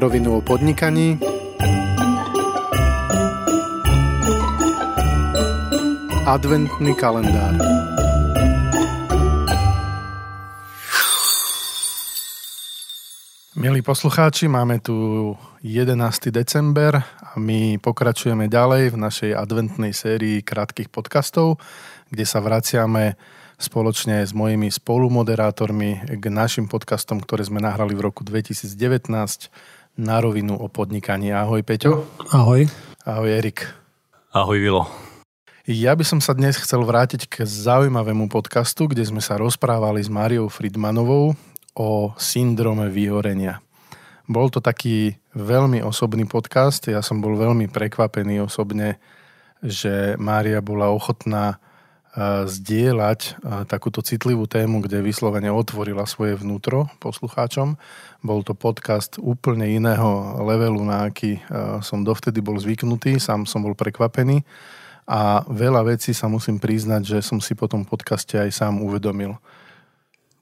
rovinu o podnikaní, adventný kalendár. Milí poslucháči, máme tu 11. december a my pokračujeme ďalej v našej adventnej sérii krátkých podcastov, kde sa vraciame spoločne s mojimi spolumoderátormi k našim podcastom, ktoré sme nahrali v roku 2019 na rovinu o podnikaní. Ahoj Peťo. Ahoj. Ahoj Erik. Ahoj Vilo. Ja by som sa dnes chcel vrátiť k zaujímavému podcastu, kde sme sa rozprávali s Máriou Friedmanovou o syndrome vyhorenia. Bol to taký veľmi osobný podcast, ja som bol veľmi prekvapený osobne, že Mária bola ochotná zdieľať takúto citlivú tému, kde vyslovene otvorila svoje vnútro poslucháčom. Bol to podcast úplne iného levelu, na aký som dovtedy bol zvyknutý, sám som bol prekvapený a veľa vecí sa musím priznať, že som si po tom podcaste aj sám uvedomil.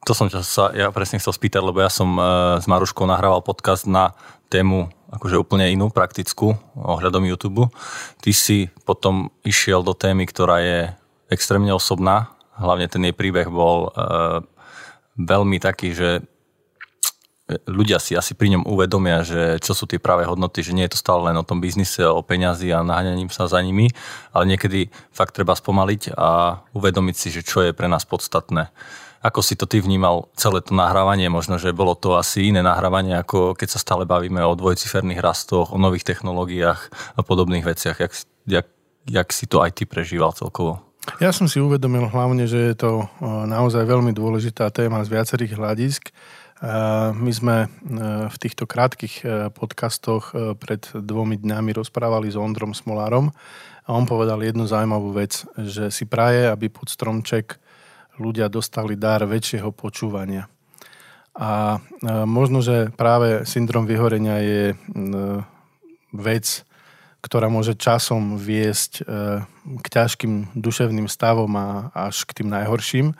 To som sa ja presne chcel spýtať, lebo ja som e, s Maruškou nahrával podcast na tému akože úplne inú, praktickú, ohľadom YouTube. Ty si potom išiel do témy, ktorá je extrémne osobná. Hlavne ten jej príbeh bol uh, veľmi taký, že ľudia si asi pri ňom uvedomia, že čo sú tie práve hodnoty, že nie je to stále len o tom biznise, o peňazí a naháňaním sa za nimi, ale niekedy fakt treba spomaliť a uvedomiť si, že čo je pre nás podstatné. Ako si to ty vnímal celé to nahrávanie? Možno, že bolo to asi iné nahrávanie, ako keď sa stále bavíme o dvojciferných rastoch, o nových technológiách a podobných veciach. Jak, jak, jak si to aj ty prežíval celkovo? Ja som si uvedomil hlavne, že je to naozaj veľmi dôležitá téma z viacerých hľadisk. My sme e, v týchto krátkých podcastoch pred dvomi dňami rozprávali s Ondrom Smolárom a on povedal jednu zaujímavú vec, že si praje, aby pod stromček ľudia dostali dar väčšieho počúvania. A možno, že práve syndrom vyhorenia je vec, ktorá môže časom viesť e, k ťažkým duševným stavom a až k tým najhorším.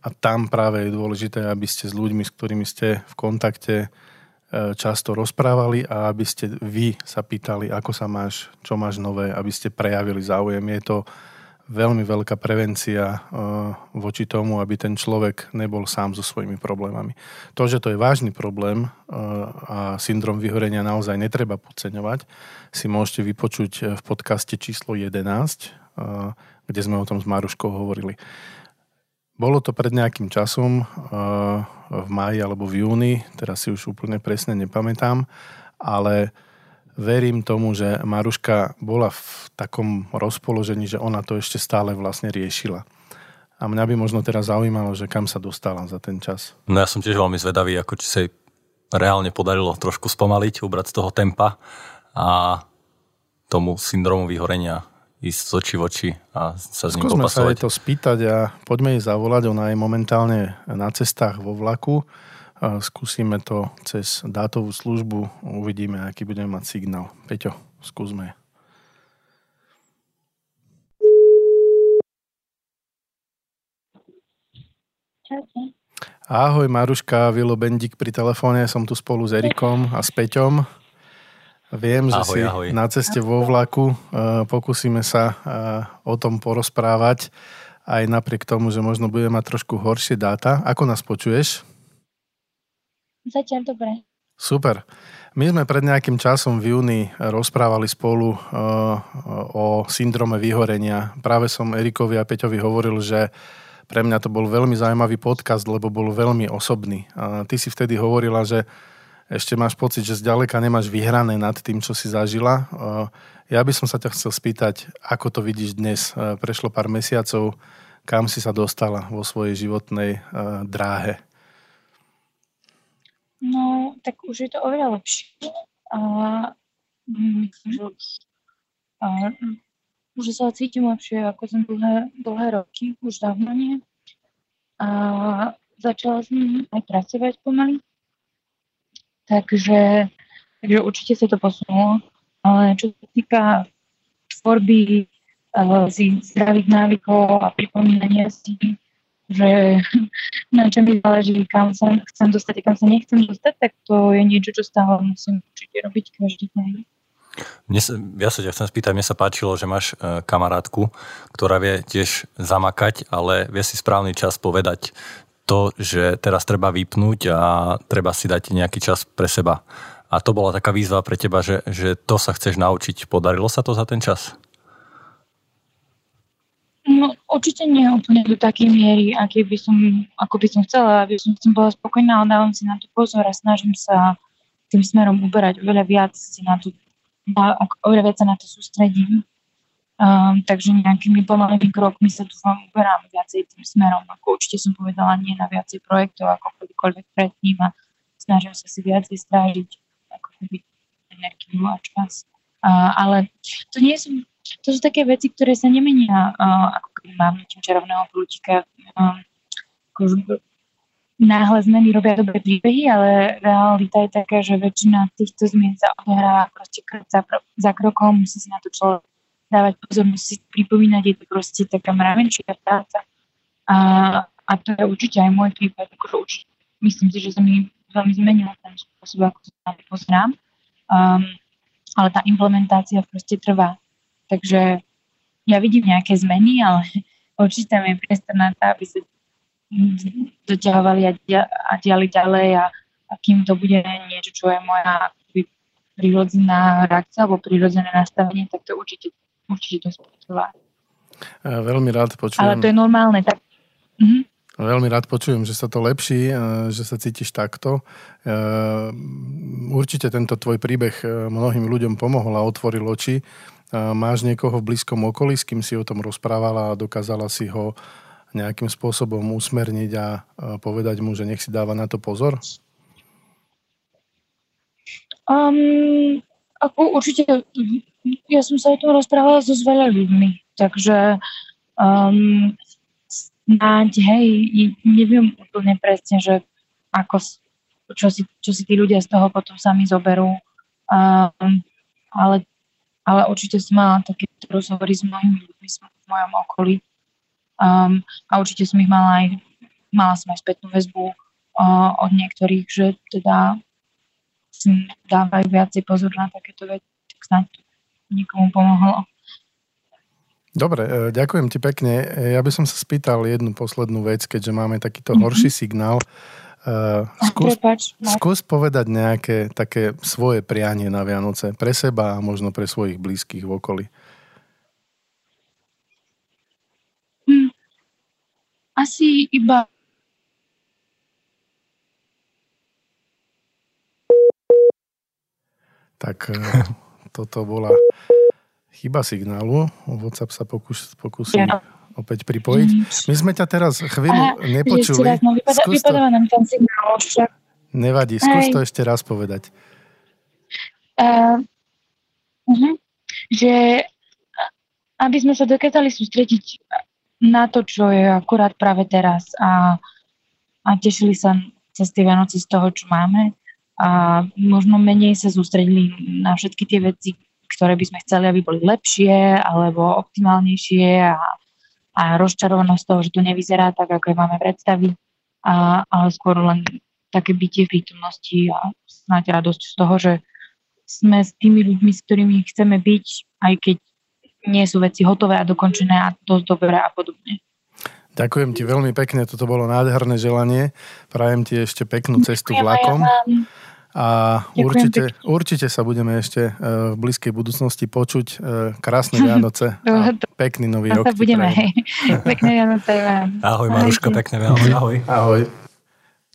A tam práve je dôležité, aby ste s ľuďmi, s ktorými ste v kontakte, e, často rozprávali a aby ste vy sa pýtali, ako sa máš, čo máš nové, aby ste prejavili záujem. Je to veľmi veľká prevencia eh, voči tomu, aby ten človek nebol sám so svojimi problémami. To, že to je vážny problém eh, a syndrom vyhorenia naozaj netreba podceňovať, si môžete vypočuť eh, v podcaste číslo 11, kde sme o tom s Maruškou hovorili. Bolo to pred nejakým časom, v máji alebo v júni, teraz si už úplne presne nepamätám, ale verím tomu, že Maruška bola v takom rozpoložení, že ona to ešte stále vlastne riešila. A mňa by možno teraz zaujímalo, že kam sa dostala za ten čas. No ja som tiež veľmi zvedavý, ako či sa reálne podarilo trošku spomaliť, ubrať z toho tempa a tomu syndromu vyhorenia ísť z oči v oči a sa s ním Skúsme popasovať. sa jej to spýtať a poďme jej zavolať. Ona je momentálne na cestách vo vlaku skúsime to cez dátovú službu, uvidíme, aký budeme mať signál. Peťo, skúsme. Ahoj Maruška, Vilo Bendik pri telefóne, som tu spolu s Erikom a s Peťom. Viem, že ahoj, si ahoj. na ceste vo vlaku, pokúsime sa o tom porozprávať, aj napriek tomu, že možno budeme mať trošku horšie dáta. Ako nás počuješ? Zatiaľ dobre. Super. My sme pred nejakým časom v júni rozprávali spolu uh, o syndrome vyhorenia. Práve som Erikovi a Peťovi hovoril, že pre mňa to bol veľmi zaujímavý podcast, lebo bol veľmi osobný. A ty si vtedy hovorila, že ešte máš pocit, že zďaleka nemáš vyhrané nad tým, čo si zažila. Uh, ja by som sa ťa chcel spýtať, ako to vidíš dnes. Uh, prešlo pár mesiacov, kam si sa dostala vo svojej životnej dráhe? No, tak už je to oveľa lepšie. A myslím, že a, už sa cítim lepšie, ako som dlhé, dlhé roky, už dávno nie. A začala som aj pracovať pomaly. Takže, takže určite sa to posunulo. Ale čo sa týka tvorby uh, si zdravých návykov a pripomínania si že na čo mi záleží, kam sa chcem dostať a kam sa nechcem dostať, tak to je niečo, čo stále musím určite robiť každý deň. Mne sa, ja sa ťa chcem spýtať, mne sa páčilo, že máš e, kamarátku, ktorá vie tiež zamakať, ale vie si správny čas povedať to, že teraz treba vypnúť a treba si dať nejaký čas pre seba. A to bola taká výzva pre teba, že, že to sa chceš naučiť. Podarilo sa to za ten čas? No, určite nie úplne do takej miery, aký by som, ako by som chcela, aby som, som bola spokojná, ale dávam si na to pozor a snažím sa tým smerom uberať oveľa viac si na to, na, oveľa viac sa na to sústredím. Um, takže nejakými pomalými krokmi sa tu vám uberám viacej tým smerom. Ako určite som povedala, nie na viacej projektov ako kedykoľvek predtým a snažím sa si viacej strážiť ako keby energiu a čas. Uh, ale to nie som to sú také veci, ktoré sa nemenia, uh, ako mávnutím čarovného prútika. Náhle zmeny robia dobré príbehy, ale realita je taká, že väčšina týchto zmien sa odohráva proste krok za, za krokom, musí si na to človek dávať pozor, musí si pripomínať, je to proste taká mravenčia práca. A, a to je určite aj môj prípad, akože určite myslím si, že sa mi veľmi zmenil ten spôsob, ako sa na to pozerám. Um, ale tá implementácia proste trvá. Takže ja vidím nejaké zmeny, ale určite tam je priestor na to, aby sa doťahovali a, dia- a diali ďalej a, a kým to bude niečo, čo je moja prírodzená reakcia alebo prírodzené nastavenie, tak to určite, určite to spotrvá. Veľmi rád počujem. Ale to je normálne. Tak... Mhm. Veľmi rád počujem, že sa to lepší, e, že sa cítiš takto. E, určite tento tvoj príbeh e, mnohým ľuďom pomohol a otvoril oči Máš niekoho v blízkom okolí, s kým si o tom rozprávala a dokázala si ho nejakým spôsobom usmerniť a povedať mu, že nech si dáva na to pozor? Um, ako určite, ja som sa o tom rozprávala so veľa ľuďmi, takže um, snáď, hej, neviem úplne presne, že ako, čo si, čo si tí ľudia z toho potom sami zoberú, um, ale ale určite som mala také rozhovory s mojimi ľuďmi v mojom okolí um, a určite som ich mala aj, mala som aj spätnú väzbu uh, od niektorých, že teda si dávajú viacej pozor na takéto veci, tak snáď to nikomu pomohlo. Dobre, e, ďakujem ti pekne. Ja by som sa spýtal jednu poslednú vec, keďže máme takýto mm-hmm. horší signál. Uh, skús, Prepač, skús povedať nejaké také svoje prianie na Vianoce pre seba a možno pre svojich blízkych v okolí. Hmm. Asi iba Tak uh, toto bola chyba signálu. WhatsApp sa pokus, pokusí ja opäť pripojiť. Mm. My sme ťa teraz chvíľu Aha, nepočuli. Raz, no, vypada, vypadáva nám ten signál však. Nevadí, skús Aj. to ešte raz povedať. Uh, uh-huh. Že aby sme sa dokázali sústrediť na to, čo je akurát práve teraz a, a tešili sa cez tie Vianoce z toho, čo máme a možno menej sa sústredili na všetky tie veci, ktoré by sme chceli, aby boli lepšie alebo optimálnejšie a a rozčarovanosť toho, že to nevyzerá tak, ako máme predstavy, a, ale skôr len také bytie v prítomnosti a snáď radosť z toho, že sme s tými ľuďmi, s ktorými chceme byť, aj keď nie sú veci hotové a dokončené a dosť dobré a podobne. Ďakujem ti veľmi pekne, toto bolo nádherné želanie. Prajem ti ešte peknú cestu vlakom. Ja a určite, určite sa budeme ešte e, v blízkej budúcnosti počuť. E, krásne Vianoce a pekný nový rok. budeme, hej. Pekné Vianoce vám. Ahoj Maruška, pekné Vianoce. Ahoj. Ahoj.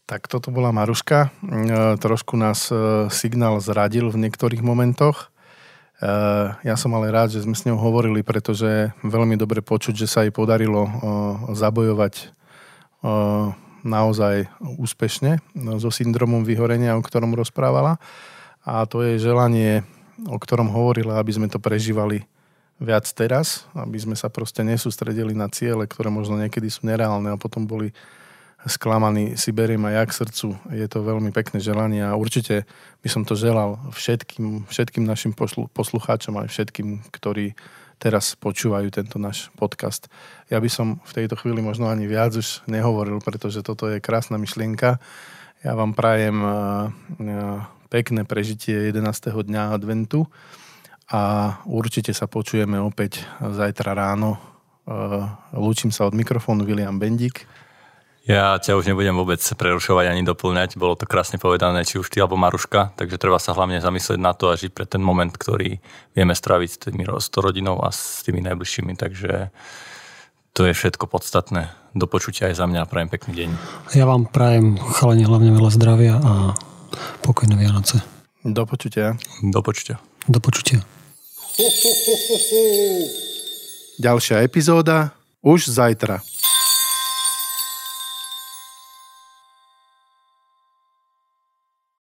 Tak toto bola Maruška. E, trošku nás signál zradil v niektorých momentoch. Ja som ale rád, že sme s ňou hovorili, pretože veľmi dobre počuť, že sa jej podarilo zabojovať naozaj úspešne so syndromom vyhorenia, o ktorom rozprávala. A to je želanie, o ktorom hovorila, aby sme to prežívali viac teraz, aby sme sa proste nesústredili na ciele, ktoré možno niekedy sú nereálne a potom boli sklamaní si beriem aj ja k srdcu. Je to veľmi pekné želanie a určite by som to želal všetkým, všetkým našim poslu, poslucháčom aj všetkým, ktorí teraz počúvajú tento náš podcast. Ja by som v tejto chvíli možno ani viac už nehovoril, pretože toto je krásna myšlienka. Ja vám prajem pekné prežitie 11. dňa adventu a určite sa počujeme opäť zajtra ráno. Lúčim sa od mikrofónu William Bendik. Ja ťa už nebudem vôbec prerušovať ani doplňať, bolo to krásne povedané, či už ty alebo Maruška, takže treba sa hlavne zamyslieť na to a žiť pre ten moment, ktorý vieme straviť s, tými, s rodinou a s tými najbližšími, takže to je všetko podstatné. Do počutia aj za mňa, prajem pekný deň. Ja vám prajem chalenie hlavne veľa zdravia a pokojné Vianoce. Do počutia. Do počutia. Do počutia. Ďalšia epizóda už zajtra.